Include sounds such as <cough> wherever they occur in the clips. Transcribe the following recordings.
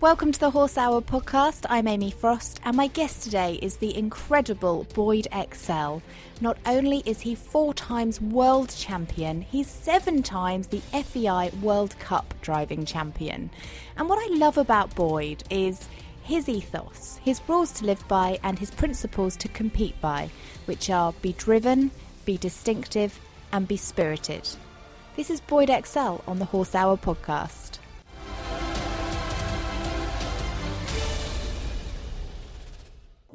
Welcome to the Horse Hour podcast. I'm Amy Frost, and my guest today is the incredible Boyd Exell. Not only is he four times world champion, he's seven times the FEI World Cup driving champion. And what I love about Boyd is his ethos, his rules to live by, and his principles to compete by, which are be driven, be distinctive, and be spirited. This is Boyd Exell on the Horse Hour podcast.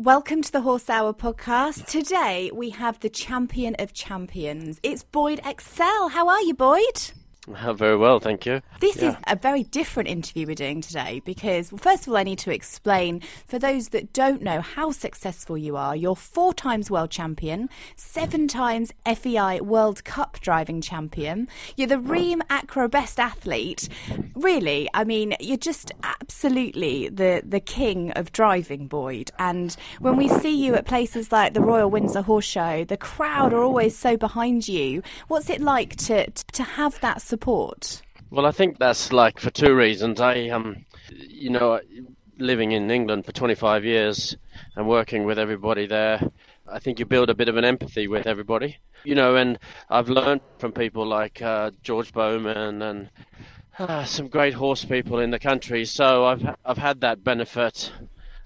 Welcome to the Horse Hour podcast. Today we have the champion of champions. It's Boyd Exell. How are you, Boyd? <laughs> Very well, thank you. This Yeah. is a very different interview we're doing today because, well, first of all, I need to explain for those that don't know how successful you are. You're four times world champion, seven times FEI World Cup driving champion. You're the Ream Acro Best athlete. Really, I mean, you're just absolutely the, the king of driving, Boyd. And when we see you at places like the Royal Windsor Horse Show, the crowd are always so behind you. What's it like to, to have that support? Well, I think that's like for two reasons. I, um, you know, living in England for 25 years and working with everybody there, I think you build a bit of an empathy with everybody. You know, and I've learned from people like uh, George Bowman and uh, some great horse people in the country. So I've I've had that benefit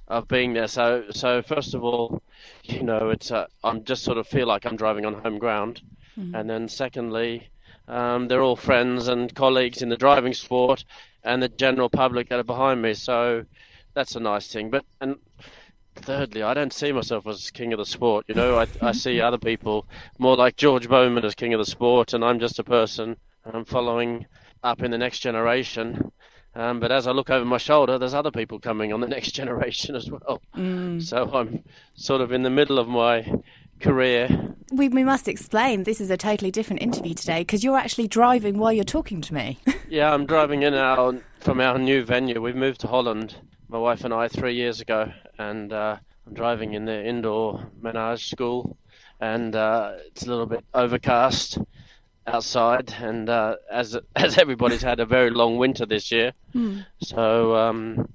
of being there. So so first of all, you know, it's uh, I'm just sort of feel like I'm driving on home ground, and then secondly, um, they're all friends and colleagues in the driving sport and the general public that are behind me. So that's a nice thing. But and thirdly, I don't see myself as king of the sport. You know, I, I see <laughs> other people more like George Bowman as king of the sport, and I'm just a person. I'm following up in the next generation. Um, but as I look over my shoulder, there's other people coming on the <laughs> next generation as well. So I'm sort of in the middle of my career. We, we must explain this is a totally different interview today because you're actually driving while you're talking to me. <laughs> Yeah, I'm driving in our from our new venue. We've moved to Holland, my wife and I, three years ago, and uh, I'm driving in the indoor menage school, and uh, it's a little bit overcast outside, and uh, as <laughs> as everybody's had a very long winter this year, so um,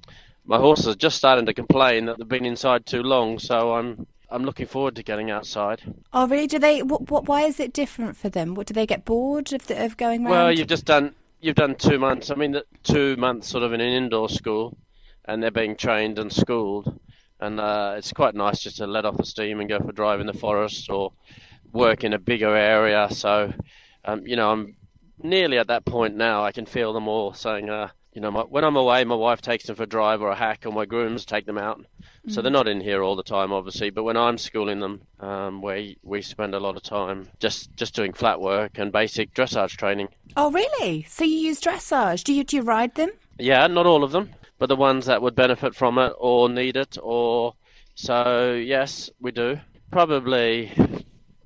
my horses are just starting to complain that they've been inside too long. So I'm I'm looking forward to getting outside. oh, really? Do they? What, what? Why is it different for them? What do they get bored of, the, of going around? Well, you've just done you've done two months. I mean, two months sort of in an indoor school, and they're being trained and schooled, and uh, it's quite nice just to let off the steam and go for a drive in the forest or work in a bigger area. So, um, you know, I'm nearly at that point now. I can feel them all saying, uh, you know, my, when I'm away, my wife takes them for a drive or a hack, or my grooms take them out. So they're not in here all the time, obviously. But when I'm schooling them, um, we we spend a lot of time just just doing flat work and basic dressage training. oh, really? So you use dressage? Do you do you ride them? Yeah, not all of them, but the ones that would benefit from it or need it, or so yes, we do. Probably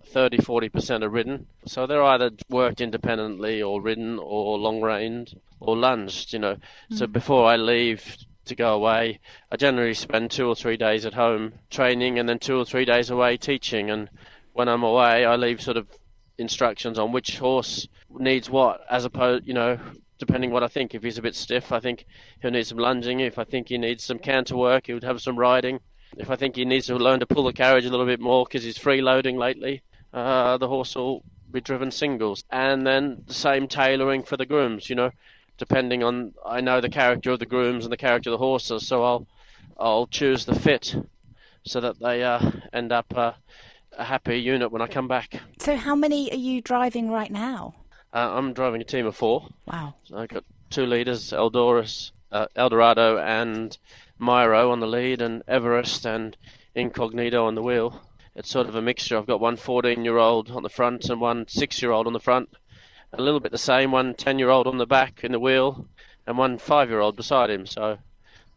30 40% are ridden. So they're either worked independently or ridden or long reined or lunged, you know. So before I leave to go away, I generally spend two or three days at home training and then two or three days away teaching. And when I'm away, I leave sort of instructions on which horse needs what, as opposed, you know, depending what I think. If he's a bit stiff, I think he'll need some lunging. If I think he needs some canter work, he would have some riding. If I think he needs to learn to pull the carriage a little bit more because he's freeloading lately, uh, the horse will be driven singles. And then the same tailoring for the grooms, you know, depending on I know the character of the grooms and the character of the horses, so I'll I'll choose the fit so that they uh, end up uh, a happy unit when I come back. So, how many are you driving right now? Uh, I'm driving a team of four. Wow. So I've got two leaders, Eldoris, uh, Eldorado and Myro on the lead, and Everest and Incognito on the wheel. It's sort of a mixture. I've got one 14 year old on the front and one 6 year old on the front. A little bit the same, one 10 year old on the back in the wheel, and one 5 year old beside him. So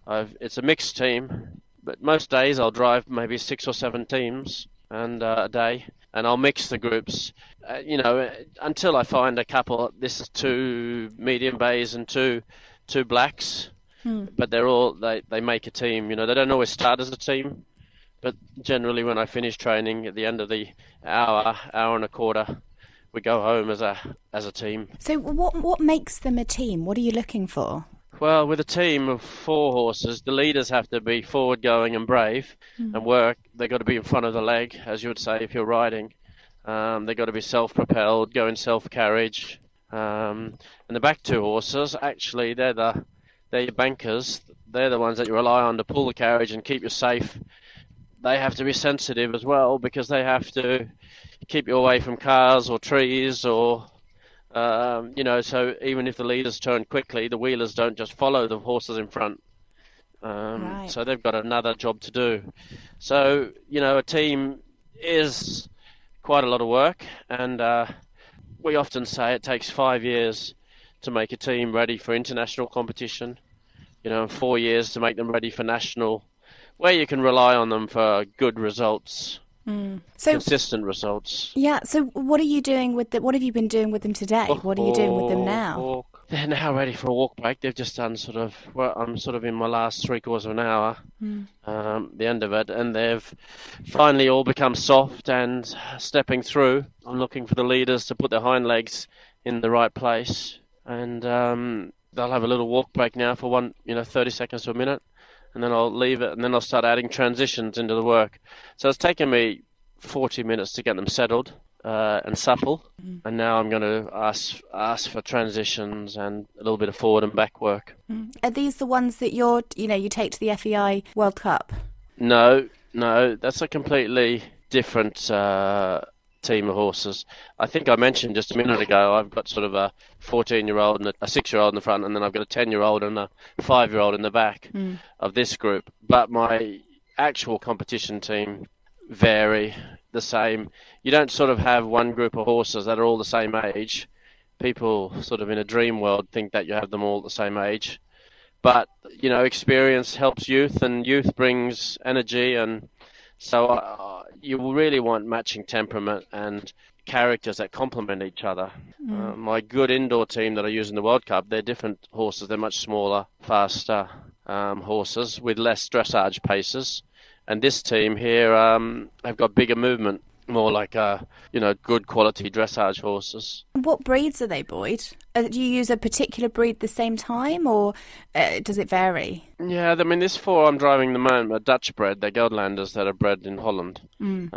I've, it's a mixed team. But most days I'll drive maybe six or seven teams and uh, a day, and I'll mix the groups. Uh, you know, until I find a couple. This is two medium bays and two two blacks, Hmm. but they're all they they make a team. You know, they don't always start as a team, but generally when I finish training at the end of the hour, hour and a quarter, we go home as a as a team. So, what what makes them a team? What are you looking for? Well, with a team of four horses, the leaders have to be forward going and brave and work. They've got to be in front of the leg, as you would say if you're riding. Um, they've got to be self propelled, go in self carriage. Um, and the back two horses, actually, they're the they're your bankers. They're the ones that you rely on to pull the carriage and keep you safe. They have to be sensitive as well because they have to keep you away from cars or trees or um, you know, so even if the leaders turn quickly, the wheelers don't just follow the horses in front. Um, Right. So they've got another job to do. So you know, a team is quite a lot of work, and uh, we often say it takes five years to make a team ready for international competition. You know, four years to make them ready for national, where you can rely on them for good results, So, consistent results. yeah. So, what are you doing with the? What have you been doing with them today? What are you doing with them now? walk. They're now ready for a walk break. They've just done sort of. Well, I'm sort of in my last three quarters of an hour, Hmm. um, the end of it, and they've finally all become soft and stepping through. I'm looking for the leaders to put their hind legs in the right place, and um, they'll have a little walk break now for one, you know, 30 seconds to a minute, and then I'll leave it, and then I'll start adding transitions into the work. So it's taken me 40 minutes to get them settled uh, and supple, and now I'm going to ask ask for transitions and a little bit of forward and back work. Are these the ones that you're, you know, you take to the FEI World Cup? No, no, that's a completely different uh, team of horses. I think I mentioned just a minute ago I've got sort of a 14 year old and a 6 year old in the front, and then I've got a 10 year old and a 5 year old in the back of this group. But my actual competition team vary the same. You don't sort of have one group of horses that are all the same age. People sort of in a dream world think that you have them all the same age but you know experience helps youth and youth brings energy and so uh, you really want matching temperament and characters that complement each other. Uh, my good indoor team that i use in the world cup they're different horses. They're much smaller faster um, horses with less dressage paces. And this team here um, have got bigger movement more like uh, you know good quality dressage horses What breeds are they, Boyd? Uh, do you use a particular breed the same time, or uh, does it vary? Yeah, I mean, this four I'm driving the moment are Dutch bred. They're Gelderlanders that are bred in Holland. Um,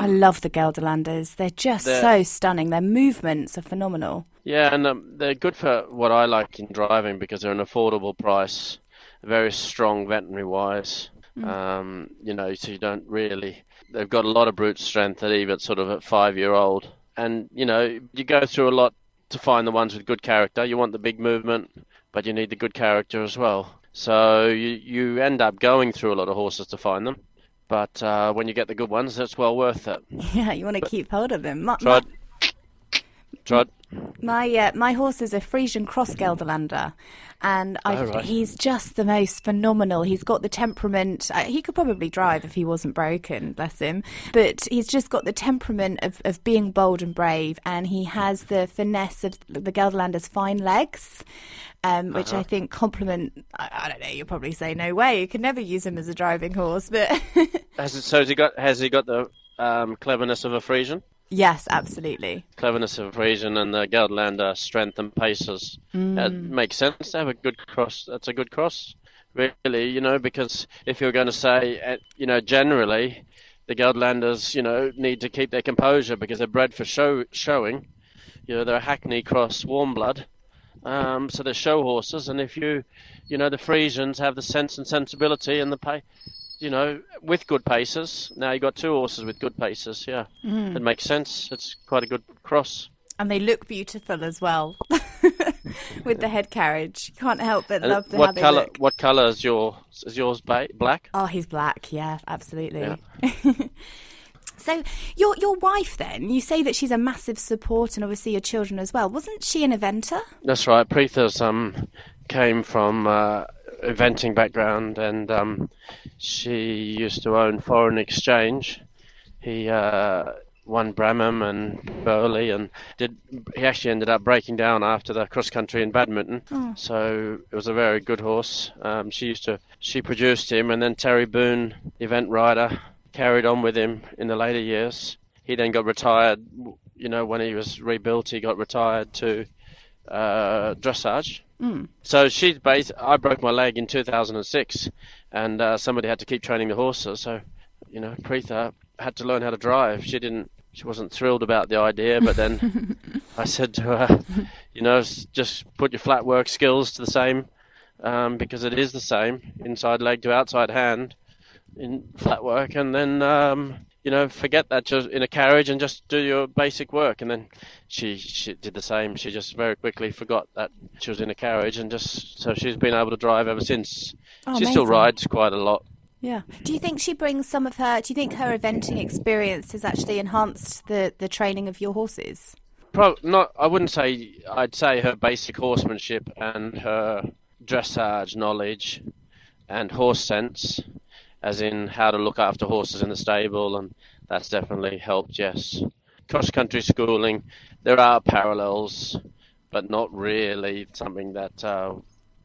I love the Gelderlanders. They're just They're- so stunning. Their movements are phenomenal. yeah, and um, they're good for what I like in driving because they're an affordable price, very strong veterinary wise. Um, you know, so you don't really. They've got a lot of brute strength at even sort of at five year old, and you know, you go through a lot to find the ones with good character. You want the big movement, but you need the good character as well. So you you end up going through a lot of horses to find them. But uh, when you get the good ones, that's well worth it. <laughs> Yeah, you want to keep hold of them. Trot, trot. My, uh, my horse is a Frisian Cross Gelderlander, and I, Oh, right. he's just the most phenomenal. He's got the temperament. Uh, he could probably drive if he wasn't broken, bless him. But he's just got the temperament of, of being bold and brave, and he has the finesse of the Gelderlander's fine legs. Um, which Uh-huh. I think complement. I, I don't know. You'll probably say no way. You can never use him as a driving horse, but <laughs> Has it, so has he got has he got the um, cleverness of a Frisian? Yes, absolutely. Cleverness of Frisian and the Gelderlander strength and paces. It makes sense to have a good cross. That's a good cross, really, you know, because if you're going to say, uh, you know, generally, the Gelderlanders, you know, need to keep their composure because they're bred for show showing. You know, they're a Hackney cross warm blood. Um, so they're show horses, and if you, you know, the Frisians have the sense and sensibility and the pay, you know, with good paces. Now you've got two horses with good paces. Yeah, it makes sense. It's quite a good cross. And they look beautiful as well <laughs> with the head carriage. Can't help but And love the, what color? What color is your is yours? Black. Oh, he's black. Yeah, absolutely. Yeah. <laughs> so your your wife then, you say that she's a massive support and obviously your children as well. Wasn't she an eventer? That's right. Preetha's um came from uh, eventing background, and um, she used to own Foreign Exchange. He uh, won Bramham and Burghley, and did. He actually ended up breaking down after the cross country in badminton. So it was a very good horse. Um, she used to. She produced him, and then Terry Boone, the event rider, carried on with him in the later years. He then got retired. You know, when he was rebuilt, he got retired to uh, dressage. So she's based. I broke my leg in 2006, and uh, somebody had to keep training the horses. So, you know, Preetha had to learn how to drive. She didn't. She wasn't thrilled about the idea, but then <laughs> I said to her, you know, just put your flat work skills to the same, um, because it is the same inside leg to outside hand in flat work, and then um, you know forget that just in a carriage and just do your basic work. And then she she did the same. She just very quickly forgot that she was in a carriage, and just so she's been able to drive ever since. Oh, she still rides quite a lot. Yeah. Do you think she brings some of her? Do you think her eventing experience has actually enhanced the the training of your horses? Pro- not. I wouldn't say. I'd say her basic horsemanship and her dressage knowledge and horse sense, as in how to look after horses in the stable, and that's definitely helped. Yes, cross country schooling. There are parallels, but not really something that uh,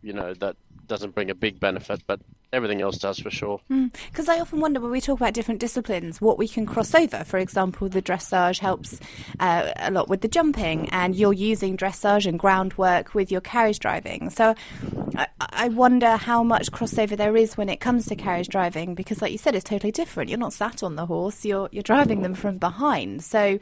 you know that doesn't bring a big benefit. But everything else does for sure. Because I often wonder when we talk about different disciplines, what we can cross over. For example, the dressage helps uh, a lot with the jumping, and you're using dressage and groundwork with your carriage driving. So I, I wonder how much crossover there is when it comes to carriage driving, because, like you said, it's totally different. You're not sat on the horse; you're you're driving them from behind. So,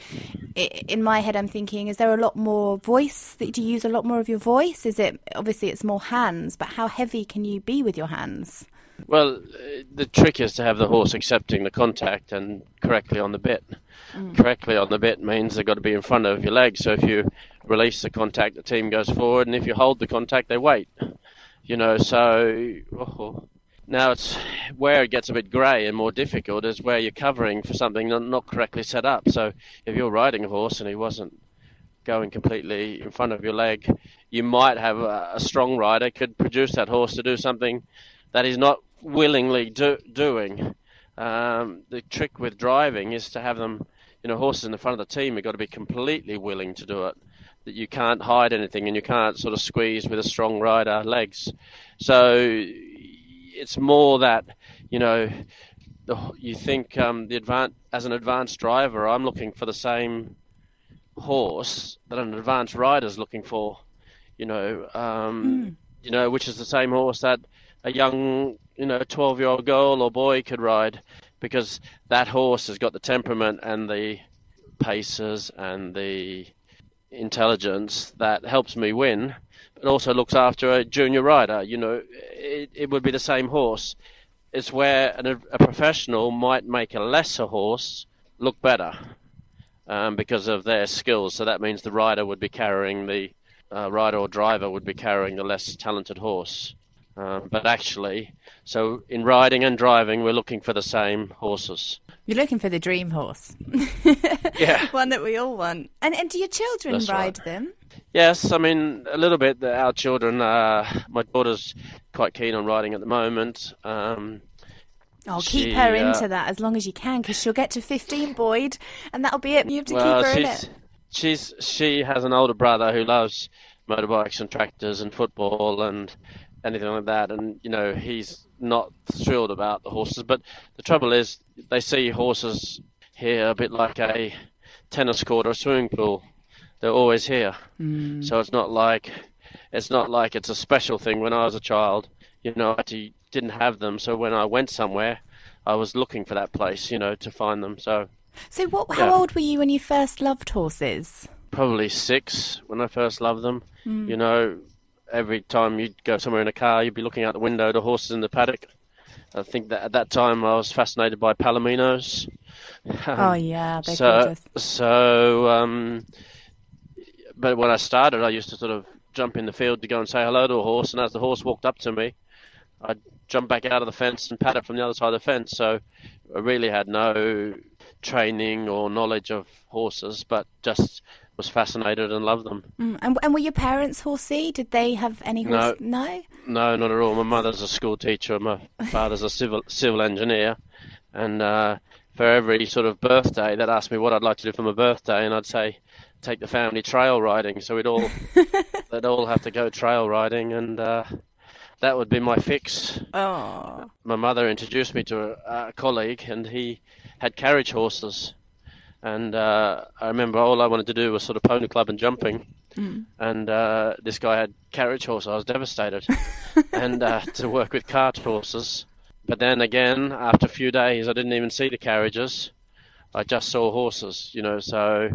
i in my head, I'm thinking: is there a lot more voice? That do you use a lot more of your voice? Is it obviously it's more hands, but how heavy can you be with your hands? Well, uh, the trick is to have the horse accepting the contact and correctly on the bit. Correctly on the bit means they've got to be in front of your leg. So if you release the contact, the team goes forward, and if you hold the contact, they wait. You know, so oh, now it's where it gets a bit grey and more difficult is where you're covering for something not, not correctly set up. So if you're riding a horse and he wasn't going completely in front of your leg, you might have a, a strong rider could produce that horse to do something that he's not willingly do, doing. Um, the trick with driving is to have them, you know, horses in the front of the team have got to be completely willing to do it. That you can't hide anything and you can't sort of squeeze with a strong rider legs. So it's more that, you know, the, you think um, the advan- as an advanced driver, I'm looking for the same horse that an advanced rider is looking for. You know, um, you know, which is the same horse that a young, you know, 12 year old girl or boy could ride because that horse has got the temperament and the paces and the intelligence that helps me win, but also looks after a junior rider. You know, it, it would be the same horse. It's where an, a professional might make a lesser horse look better um, because of their skills. So that means the rider would be carrying the uh, rider or driver would be carrying the less talented horse. Um, but actually, so in riding and driving, we're looking for the same horses. You're looking for the dream horse. <laughs> Yeah. <laughs> One that we all want. And and do your children That's ride right. them? Yes, I mean a little bit. Our children, uh, my daughter's quite keen on riding at the moment. Um, Oh, keep She, her uh, into that as long as you can, because she'll get to 15, Boyd, and that'll be it. You have to well, keep her in it. she's she has an older brother who loves motorbikes and tractors and football and anything like that, and you know he's not thrilled about the horses. But the trouble is, they see horses here a bit like a tennis court or a swimming pool. They're always here. Mm. So it's not like it's not like it's a special thing. When I was a child, you know, I actually didn't have them. So when I went somewhere, I was looking for that place, you know, to find them. So So, what? How Yeah. old were you when you first loved horses? probably six when I first loved them. Hmm. You know, every time you'd go somewhere in a car, you'd be looking out the window, the horses in the paddock. I think that at that time I was fascinated by palominos. oh yeah, they're so, gorgeous. so, um, but when I started, I used to sort of jump in the field to go and say hello to a horse, and as the horse walked up to me, I'd jump back out of the fence and pat it from the other side of the fence. So I really had no training or knowledge of horses, but just was fascinated and loved them. Mm. And, and were your parents horsey? Did they have any No. No. No, not at all. My mother's a school teacher. My <laughs> father's a civil civil engineer, and uh, for every sort of birthday, they'd ask me what I'd like to do for my birthday, and I'd say take the family trail riding. So we'd all <laughs> they'd all have to go trail riding, and uh, that would be my fix. Oh. My mother introduced me to a, a colleague, and he had carriage horses. And uh, I remember all I wanted to do was sort of pony club and jumping and uh, this guy had carriage horses. I was devastated, <laughs> and uh, to work with cart horses. But then again, after a few days, I didn't even see the carriages. I just saw horses, you know. So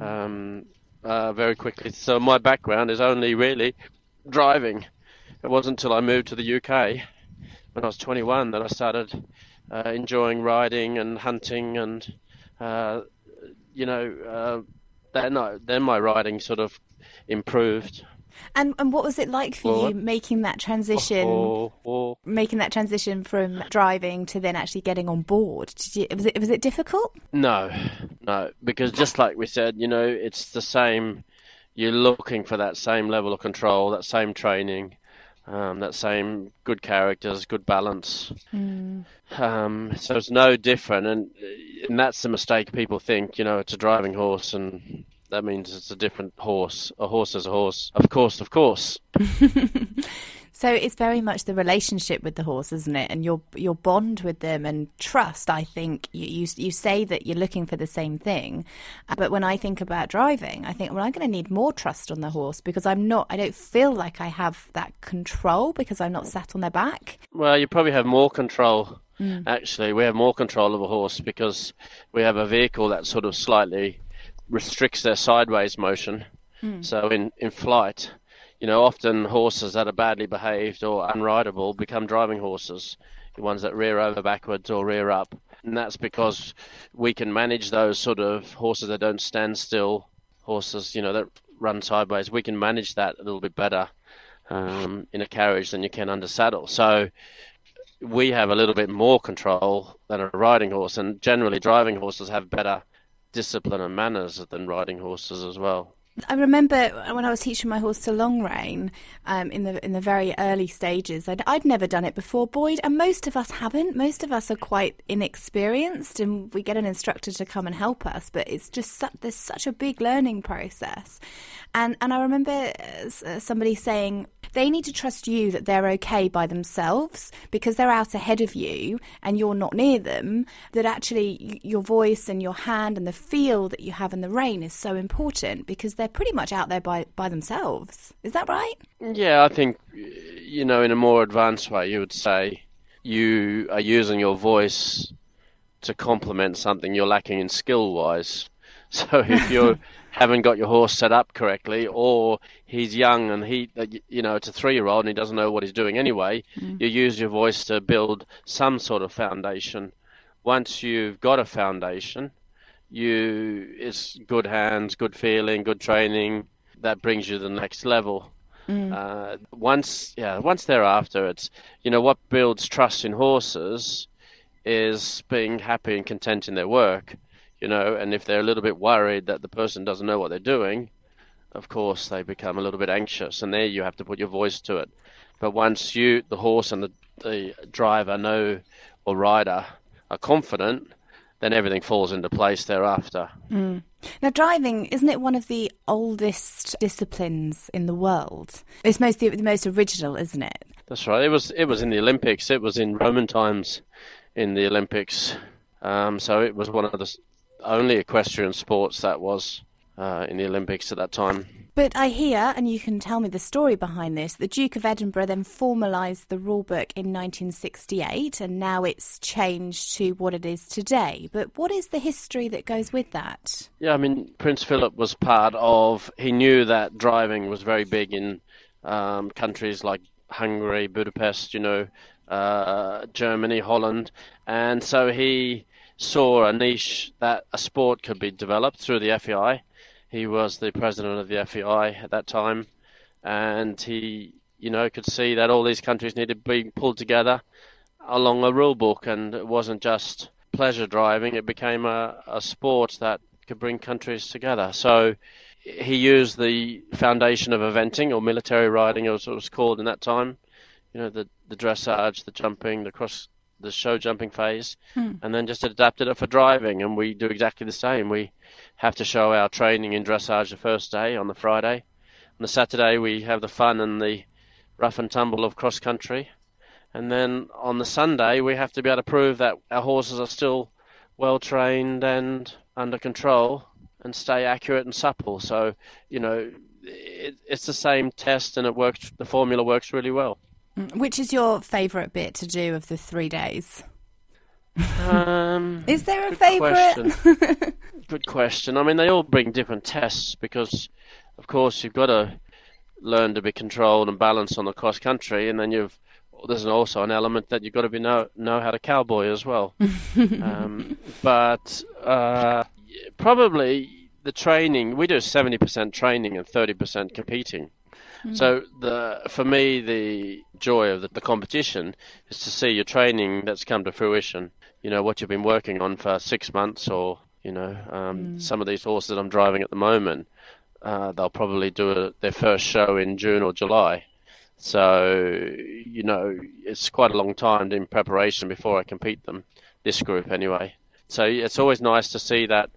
um, uh, very quickly. So my background is only really driving. It wasn't until I moved to the UK when I was 21 that I started uh, enjoying riding and hunting and uh, you know uh, then I, then my riding sort of improved. And and what was it like for Well, you making that transition? Or, or Making that transition from driving to then actually getting on board. Did you, was it was it difficult? no, no, because just like we said, you know, it's the same. You're looking for that same level of control, that same training, um, that same good characters, good balance. Um, so it's no different, and, and that's the mistake people think. You know, it's a driving horse, and that means it's a different horse. A horse is a horse, of course, of course. <laughs> So it's very much the relationship with the horse, isn't it? And your your bond with them and trust. I think you you, you say that you're looking for the same thing, but when I think about driving, I think well I'm going to need more trust on the horse because I'm not. I don't feel like I have that control because I'm not sat on their back. Well, you probably have more control. Mm. Actually, we have more control of a horse because we have a vehicle that sort of slightly restricts their sideways motion. Mm. So in, in flight, you know, often horses that are badly behaved or unrideable become driving horses, the ones that rear over backwards or rear up. And that's because we can manage those sort of horses that don't stand still, horses, you know, that run sideways. We can manage that a little bit better um, in a carriage than you can under saddle. So we have a little bit more control than a riding horse, and generally driving horses have better discipline and manners than riding horses as well. I remember when I was teaching my horse to long rein um, in the in the very early stages. I'd, I'd never done it before, Boyd, and most of us haven't. Most of us are quite inexperienced, and we get an instructor to come and help us. But it's just su- there's such a big learning process, and and I remember uh, somebody saying they need to trust you that they're okay by themselves because they're out ahead of you and you're not near them. That actually your voice and your hand and the feel that you have in the rein is so important because they're pretty much out there by, by themselves. Is that right? Yeah, I think, you know, in a more advanced way, you would say you are using your voice to complement something you're lacking in skill wise. <laughs> So if you <laughs> haven't got your horse set up correctly, or he's young and he, you know, it's a three year old and he doesn't know what he's doing anyway, you use your voice to build some sort of foundation. Once you've got a foundation, you it's good hands, good feeling, good training. That brings you to the next level. Uh, once, yeah, once thereafter, it's you know what builds trust in horses is being happy and content in their work. You know, and if they're a little bit worried that the person doesn't know what they're doing, of course they become a little bit anxious, and there you have to put your voice to it. But once you, the horse and the, the driver know or rider are confident, then everything falls into place thereafter. Now, driving isn't it one of the oldest disciplines in the world? It's most the, most original, isn't it? That's right. It was it was in the Olympics. It was in Roman times in the Olympics. Um, so it was one of the only equestrian sports that was uh, in the Olympics at that time. But I hear, and you can tell me the story behind this, the Duke of Edinburgh then formalised the rulebook in 1968 and now it's changed to what it is today. But what is the history that goes with that? Yeah, I mean, Prince Philip was part of, he knew that driving was very big in um, countries like Hungary, Budapest, you know, uh, Germany, Holland. And so he saw a niche that a sport could be developed through the FEI he was the president of the FEI at that time, and he, you know, could see that all these countries needed being pulled together along a rule book, and it wasn't just pleasure driving; it became a, a sport that could bring countries together. So he used the foundation of eventing or military riding, as it was called in that time. You know, the the dressage, the jumping, the cross, the show jumping phase, hmm. and then just adapted it for driving. And we do exactly the same. We have to show our training in dressage the first day on the Friday. On the Saturday, we have the fun and the rough and tumble of cross country. And then on the Sunday, we have to be able to prove that our horses are still well trained and under control and stay accurate and supple. So, you know, it, it's the same test and it works, the formula works really well. Mm, which is your favourite bit to do of the three days? Um, <laughs> is there a favourite? <laughs> good question. I mean, they all bring different tests because, of course, you've got to learn to be controlled and balanced on the cross country, and then you've there's also an element that you've got to be know know how to cowboy as well. <laughs> um, but uh, probably the training we do seventy percent training and thirty percent competing. Mm. So the for me the joy of the, the competition is to see your training that's come to fruition. You know what you've been working on for six months or you know, um, mm. some of these horses that I'm driving at the moment, uh, they'll probably do a, their first show in June or July. So, you know, it's quite a long time in preparation before I compete them, this group anyway. So it's always nice to see that,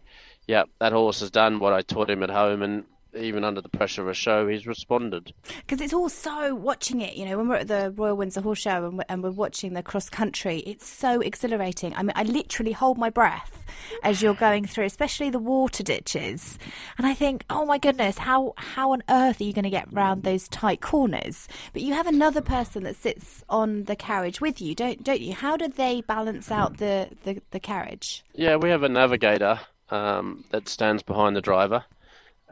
yeah, that horse has done what I taught him at home and even under the pressure of a show, he's responded. Because it's all so watching it, you know, when we're at the Royal Windsor Horse Show and we're, and we're, watching the cross country, it's so exhilarating. I mean, I literally hold my breath as you're going through, especially the water ditches, and I think, oh my goodness, how how on earth are you going to get round those tight corners? But you have another person that sits on the carriage with you, don't don't you? How do they balance out the the, the carriage? Yeah, we have a navigator um, that stands behind the driver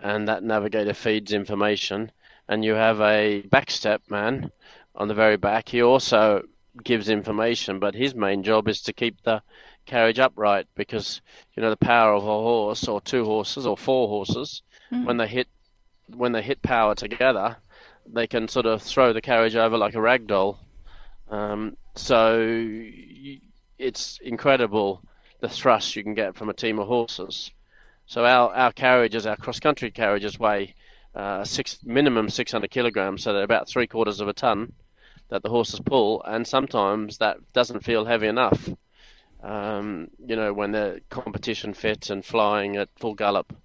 and that navigator feeds information. And you have a backstep man on the very back. He also gives information, but his main job is to keep the carriage upright because you know the power of a horse or two horses or four horses mm. when they hit when they hit power together, they can sort of throw the carriage over like a rag doll. Um, so it's incredible the thrust you can get from a team of horses. So our, our carriages, our cross country carriages, weigh uh, six minimum 600 kilograms, so they're about three quarters of a ton that the horses pull, and sometimes that doesn't feel heavy enough. Um, you know, when they're competition fit and flying at full gallop,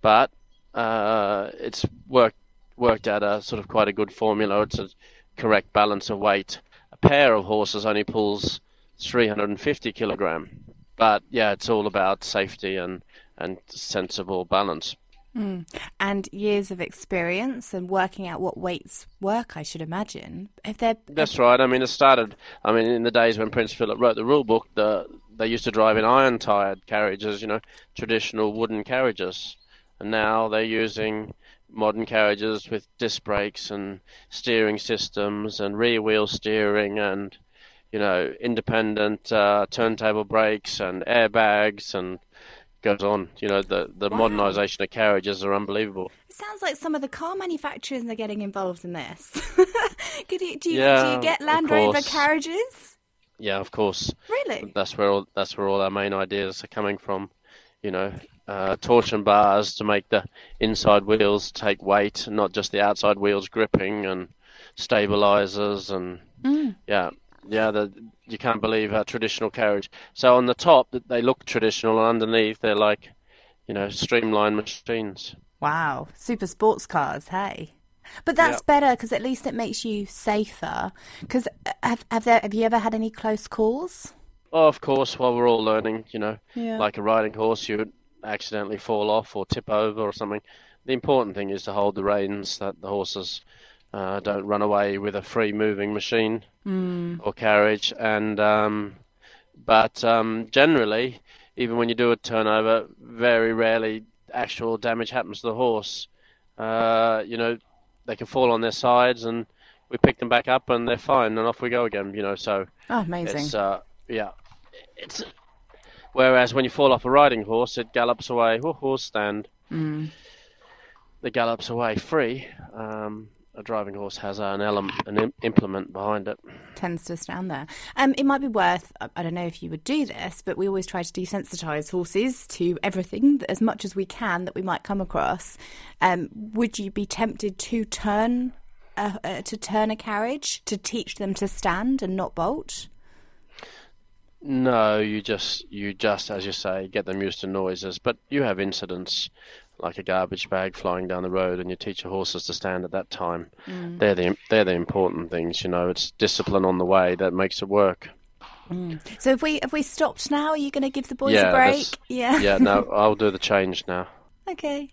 but uh, it's worked worked out a sort of quite a good formula. It's a correct balance of weight. A pair of horses only pulls 350 kilogram, but yeah, it's all about safety and and sensible balance. Mm. And years of experience and working out what weights work, I should imagine. If they're that's right. I mean, it started. I mean, in the days when Prince Philip wrote the rule book, the they used to drive in iron-tired carriages, you know, traditional wooden carriages, and now they're using modern carriages with disc brakes and steering systems and rear wheel steering and you know independent uh, turntable brakes and airbags and goes on. You know, the the wow. modernisation of carriages are unbelievable. It sounds like some of the car manufacturers are getting involved in this. <laughs> Could you, do you, yeah, do you get Land Rover carriages? Yeah, of course. Really? That's where all that's where all our main ideas are coming from. You know, uh, torsion bars to make the inside wheels take weight, not just the outside wheels gripping, and stabilizers, and mm. yeah, yeah, the, you can't believe a traditional carriage. So on the top, they look traditional, and underneath they're like, you know, streamlined machines. Wow, super sports cars, hey. But that's yep. better because at least it makes you safer. Because uh, have have there have you ever had any close calls? Oh, of course. While we're all learning, you know, yeah. like a riding horse, you would accidentally fall off or tip over or something. The important thing is to hold the reins that the horses uh, don't run away with a free moving machine Mm. or carriage. And um, but um, generally, even when you do a turnover, very rarely actual damage happens to the horse. Uh, you know, they can fall on their sides, and we pick them back up, and they're fine, and off we go again. You know, so Oh, amazing. it's uh, yeah, it's. Whereas when you fall off a riding horse, it gallops away. Horse stand. Mm. It gallops away free. Um, a driving horse has an element, an implement behind it. tends to stand there. Um, it might be worth, I- don't know if you would do this, but we always try to desensitize horses to everything as much as we can that we might come across. Um, would you be tempted to turn a, uh, to turn a carriage to teach them to stand and not bolt? No, you just you just as you say get them used to noises. But you have incidents like a garbage bag flying down the road, and you teach your horses to stand at that time. Mm. They're the they're the important things. You know, it's discipline on the way that makes it work. Mm. So if we if we stopped now, are you going to give the boys yeah, a break? Yeah. yeah. No, <laughs> I'll do the change now. okay.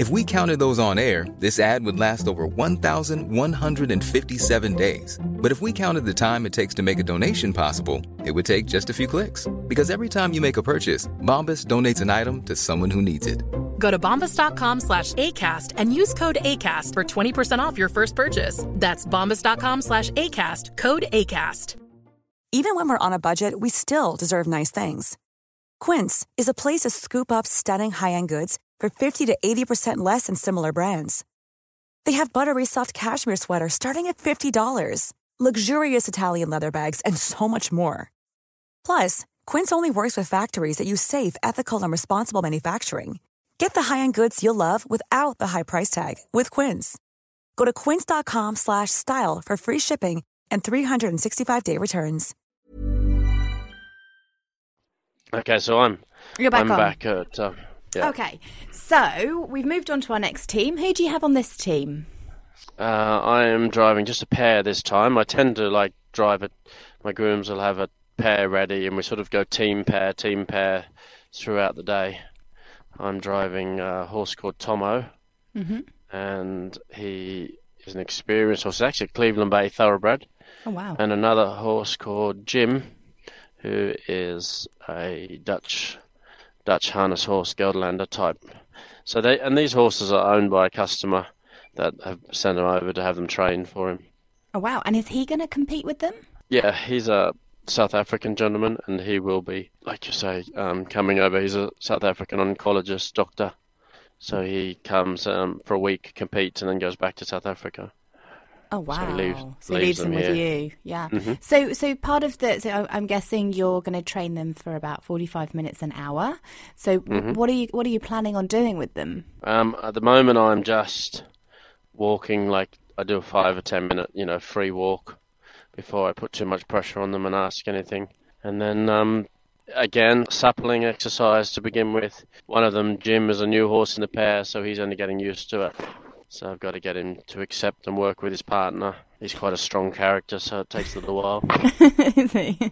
If we counted those on air, this ad would last over 1,157 days. But if we counted the time it takes to make a donation possible, it would take just a few clicks. Because every time you make a purchase, Bombas donates an item to someone who needs it. Go to bombas.com slash ACAST and use code ACAST for 20% off your first purchase. That's bombas.com slash ACAST, code ACAST. Even when we're on a budget, we still deserve nice things. Quince is a place to scoop up stunning high-end goods for 50 to 80% less than similar brands. They have buttery soft cashmere sweaters starting at $50, luxurious Italian leather bags, and so much more. Plus, Quince only works with factories that use safe, ethical, and responsible manufacturing. Get the high-end goods you'll love without the high price tag with Quince. Go to quince.com slash style for free shipping and 365-day returns. Okay, so I'm You're back I'm on. back at uh, yeah. Okay. So we've moved on to our next team. Who do you have on this team? Uh, I am driving just a pair this time. I tend to like drive it. My grooms will have a pair ready, and we sort of go team pair, team pair throughout the day. I'm driving a horse called Tomo, and he is an experienced horse. He's actually a Cleveland Bay thoroughbred, Oh wow. and another horse called Jim, who is a Dutch Dutch harness horse, Gelderlander type. So they and these horses are owned by a customer that have sent them over to have them trained for him. Oh wow. And is he going to compete with them? Yeah, he's a South African gentleman, and he will be, like you say, um, coming over. He's a South African oncologist doctor, so he comes um, for a week, competes, and then goes back to South Africa. Oh wow. he leaves- So he leaves leaves them them with you. Yeah. Mm-hmm. So so part of the so I'm guessing you're going to train them for about 45 minutes an hour. So Mm-hmm. what are you what are you planning on doing with them? Um, at the moment, I'm just walking. Like I do a five or ten minute, you know, free walk before I put too much pressure on them and ask anything. And then um, again, suppling exercise to begin with. One of them, Jim, is a new horse in the pair, so he's only getting used to it. So I've got to get him to accept and work with his partner. he's quite a strong character, so it takes a little while. Is <laughs> he?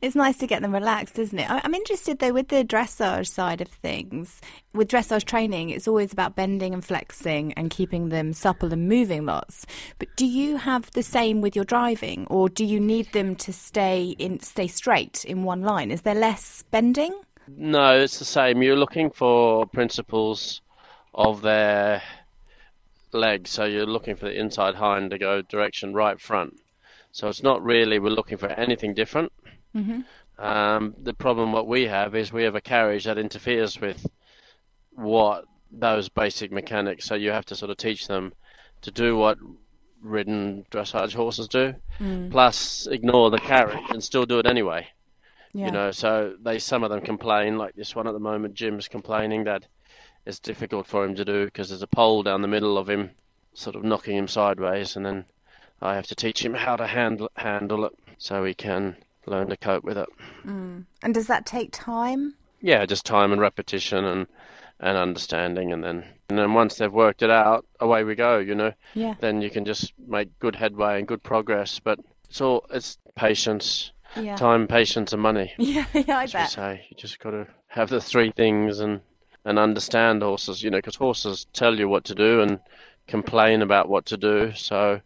It's nice to get them relaxed, isn't it? I'm interested though with the dressage side of things. With dressage training, it's always about bending and flexing and keeping them supple and moving lots. But do you have the same with your driving, or do you need them to stay in stay straight in one line? Is there less bending? No, it's the same. You're looking for principles of their leg, so you're looking for the inside hind to go direction right front. So it's not really we're looking for anything different. Um, the problem what we have is we have a carriage that interferes with what those basic mechanics. So you have to sort of teach them to do what ridden dressage horses do, plus ignore the carriage and still do it anyway. Yeah. You know, so they some of them complain, like this one at the moment. Jim's complaining that it's difficult for him to do because there's a pole down the middle of him, sort of knocking him sideways, and then I have to teach him how to handle handle it so he can learn to cope with it. Mm. And does that take time? Yeah, just time and repetition and and understanding, and then and then once they've worked it out, away we go. You know, Yeah. then you can just make good headway and good progress. But it's all it's patience, Yeah. time, patience, and money. <laughs> Yeah, yeah, I as we say. You just got to have the three things and and understand horses. You know, because horses tell you what to do and complain about what to do. So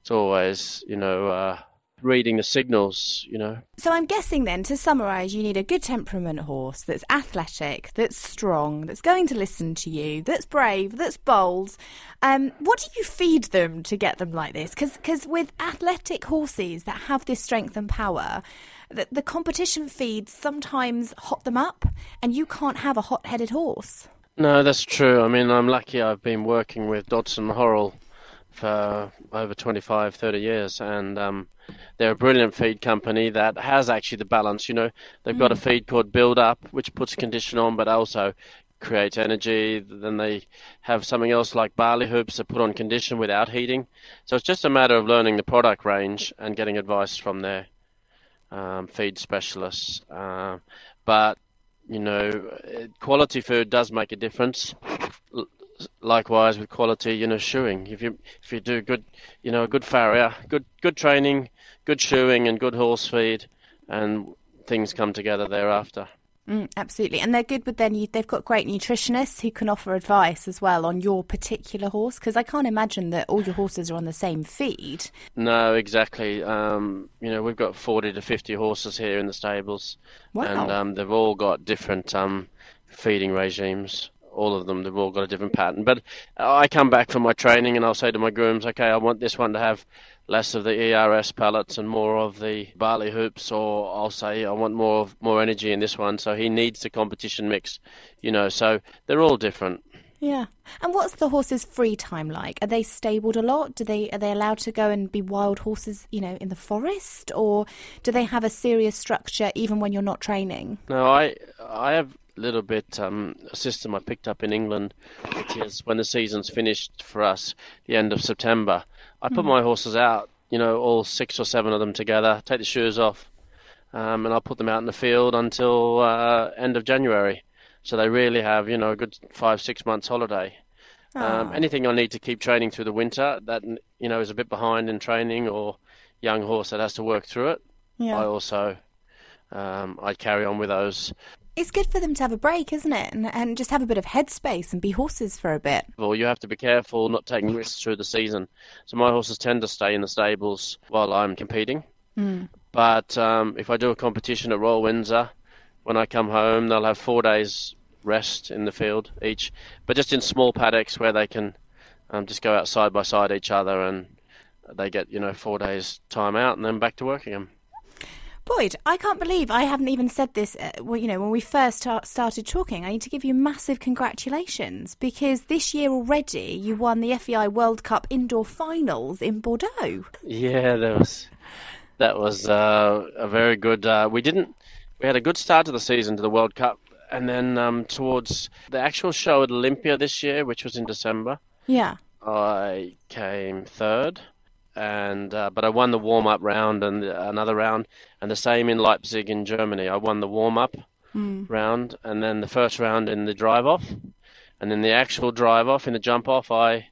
it's always you know uh, reading the signals. You know, So I'm guessing then, to summarise, you need a good temperament horse that's athletic, that's strong, that's going to listen to you, that's brave, that's bold. Um, what do you feed them to get them like this? Because with athletic horses that have this strength and power, the, the competition feeds sometimes hot them up, and you can't have a hot-headed horse. no, that's true. I mean, I'm lucky. I've been working with Dodson Horrell for over 25, 30 years, and um, they're a brilliant feed company that has actually the balance. You know, they've got a feed called Build Up, which puts condition on, but also creates energy. Then they have something else like barley hoops that put on condition without heating. So it's just a matter of learning the product range and getting advice from their um, feed specialists. Um but you know, quality food does make a difference. Likewise with quality, you know, shoeing. If you if you do good, you know, a good farrier, good good training, good shoeing, and good horse feed, and things come together thereafter. Mm, absolutely, and they're good with their. nu- They've got great nutritionists who can offer advice as well on your particular horse. Because I can't imagine that all your horses are on the same feed. No, exactly. Um, you know, we've got 40 to 50 horses here in the stables. Wow. And um, they've all got different um, feeding regimes. All of them, they've all got a different pattern. But I come back from my training and I'll say to my grooms, okay, I want this one to have less of the ERS pellets and more of the barley hoops, or I'll say I want more of, more energy in this one, so he needs the competition mix, you know. So they're all different. Yeah. And what's the horses' free time like? Are they stabled a lot? Do they are they allowed to go and be wild horses, you know, in the forest, or do they have a serious structure even when you're not training? No, I I have little bit um, a system I picked up in England, which is when the season's finished for us, the end of September, I put my horses out, you know, all six or seven of them together, take the shoes off, um, and I'll put them out in the field until uh, end of January. So they really have, you know, a good five six months holiday. Um, anything I need to keep training through the winter that you know is a bit behind in training or young horse that has to work through it, I also um, I carry on with those. It's good for them to have a break, isn't it? And, and just have a bit of headspace and be horses for a bit. Well, you have to be careful not taking risks through the season. So my horses tend to stay in the stables while I'm competing. But um, if I do a competition at Royal Windsor, when I come home, they'll have four days rest in the field each, but just in small paddocks where they can um, just go out side by side each other and they get you know four days time out and then back to work again. Boyd, I can't believe I haven't even said this. Uh, well, you know, when we first start, started talking, I need to give you massive congratulations because this year already you won the FEI World Cup indoor finals in Bordeaux. Yeah, that was that was uh, a very good. Uh, we didn't. We had a good start to the season to the World Cup, and then um, towards the actual show at Olympia this year, which was in December, Yeah. I came third, and uh, but I won the warm up round and another round, and the same in Leipzig in Germany. I won the warm up round, and then the first round in the drive off, and then the actual drive off in the jump off, I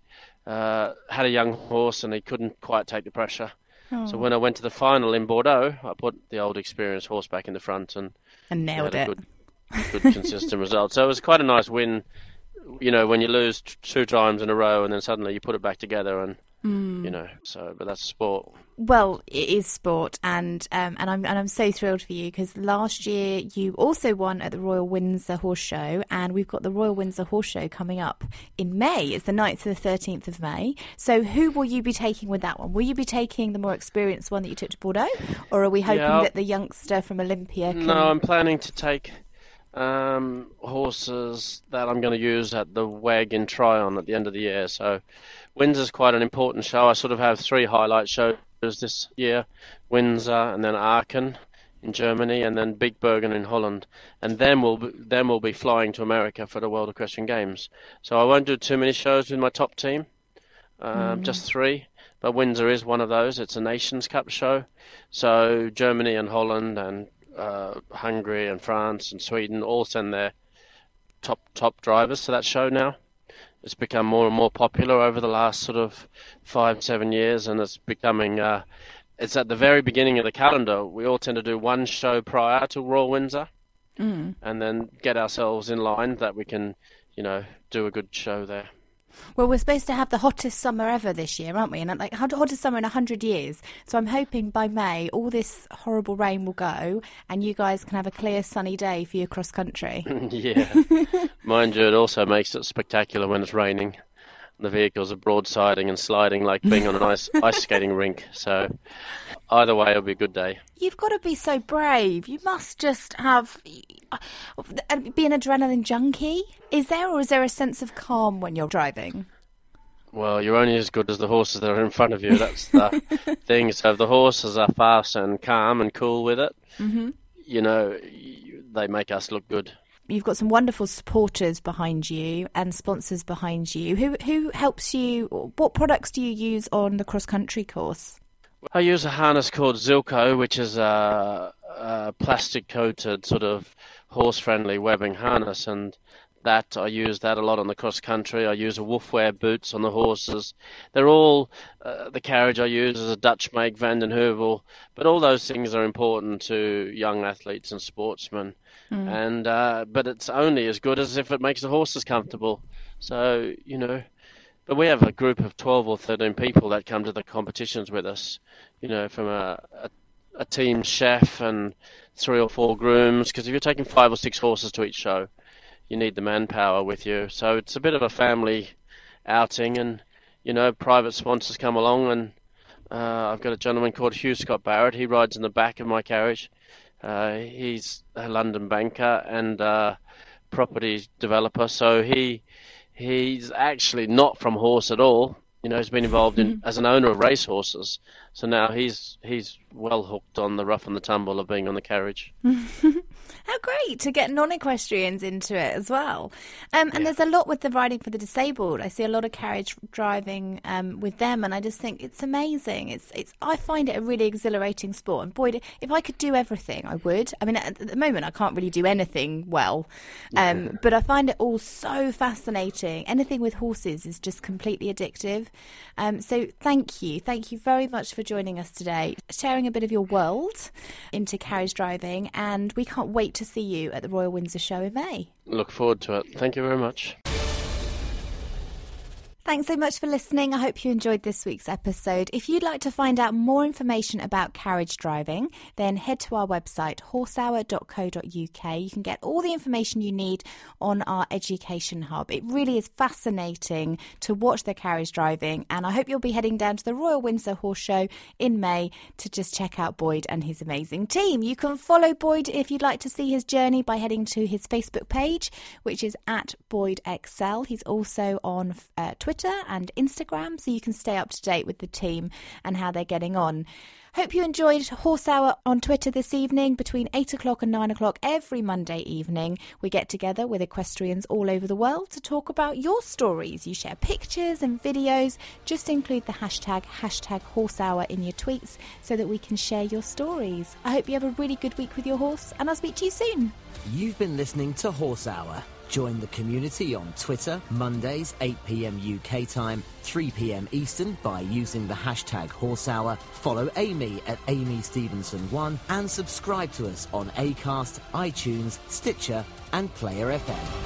uh, had a young horse and he couldn't quite take the pressure. Oh. So when I went to the final in Bordeaux, I put the old experienced horse back in the front and And nailed had a it. good, good consistent result. So it was quite a nice win. You know, when you lose t- two times in a row and then suddenly you put it back together and Hmm. you know. So, but that's sport. Well, it is sport, and um, and I'm and I'm so thrilled for you because last year you also won at the Royal Windsor Horse Show, and we've got the Royal Windsor Horse Show coming up in May. It's the 9th to the thirteenth of May. So, who will you be taking with that one? Will you be taking the more experienced one that you took to Bordeaux, or are we hoping Yeah, that the youngster from Olympia can? No, I'm planning to take um, horses that I'm going to use at the WEG in Tryon at the end of the year. So Windsor's quite an important show. I sort of have three highlight shows this year: Windsor, and then Aachen in Germany, and then Beekbergen in Holland. And then we'll be, then we'll be flying to America for the World Equestrian Games. So I won't do too many shows with my top team, um, just three. But Windsor is one of those. It's a Nations Cup show, so Germany and Holland and uh, Hungary and France and Sweden all send their top top drivers to that show now. It's become more and more popular over the last sort of five seven years, and it's becoming. Uh, it's at the very beginning of the calendar. We all tend to do one show prior to Royal Windsor, and then get ourselves in line that we can, you know, do a good show there. Well, we're supposed to have the hottest summer ever this year, aren't we? And like hottest summer in a hundred years. So I'm hoping by May all this horrible rain will go, and you guys can have a clear, sunny day for your cross country. <laughs> yeah. Mind you, it also makes it spectacular when it's raining. The vehicles are broadsiding and sliding like being on an <laughs> ice, ice skating rink. So either way, it'll be a good day. You've got to be so brave. You must just have be an adrenaline junkie. Is there, or is there a sense of calm when you're driving? Well, you're only as good as the horses that are in front of you. That's the <laughs> thing. So if the horses are fast and calm and cool with it, mm-hmm. you know, they make us look good. You've got some wonderful supporters behind you and sponsors behind you. Who who helps you? What products do you use on the cross country course? I use a harness called Zilco, which is a, a plastic coated sort of horse friendly webbing harness, and that I use that a lot on the cross country. I use a Woof Wear boots on the horses. They're all uh, the carriage I use is a Dutch make Van den Heuvel, but all those things are important to young athletes and sportsmen. And uh, but it's only as good as if it makes the horses comfortable. So you know. But we have a group of 12 or 13 people that come to the competitions with us, you know, from a, a, a team chef and three or four grooms. Because if you're taking five or six horses to each show, you need the manpower with you. So it's a bit of a family outing, and, you know, private sponsors come along. And uh, I've got a gentleman called Hugh Scott Barrett. He rides in the back of my carriage. Uh, he's a London banker and uh, property developer, so he he's actually not from horse at all. You know, he's been involved in <laughs> as an owner of racehorses. So now he's he's well hooked on the rough and the tumble of being on the carriage. <laughs> How great to get non-equestrians into it as well. Um, and there's a lot with the riding for the disabled. I see a lot of carriage driving um, with them, and I just think it's amazing. It's it's. I find it a really exhilarating sport. And boy, if I could do everything, I would. I mean, at the moment, I can't really do anything well, um, but I find it all so fascinating. Anything with horses is just completely addictive. Um, so thank you, thank you very much for joining us today, sharing a bit of your world into carriage driving, and we can't wait to see you at the Royal Windsor Show in May. Look forward to it. Thank you very much. Thanks so much for listening. I hope you enjoyed this week's episode. If you'd like to find out more information about carriage driving, then head to our website, horsehour.co.uk. You can get all the information you need on our education hub. It really is fascinating to watch the carriage driving, and I hope you'll be heading down to the Royal Windsor Horse Show in May to just check out Boyd and his amazing team. You can follow Boyd if you'd like to see his journey by heading to his Facebook page, which is at Boyd Exell. He's also on uh, Twitter and Instagram, so you can stay up to date with the team and how they're getting on. Hope you enjoyed Horse Hour on Twitter this evening between 8 o'clock and 9 o'clock every Monday evening. We get together with equestrians all over the world to talk about your stories. You share pictures and videos. Just include the hashtag, hashtag Horse Hour in your tweets so that we can share your stories. I hope you have a really good week with your horse and I'll speak to you soon. You've been listening to Horse Hour Join the community on Twitter, Mondays, 8 pm UK time, 3 pm Eastern by using the hashtag Horse Hour. Follow Amy at Amy Stevenson1 and subscribe to us on Acast, iTunes, Stitcher, and Player FM.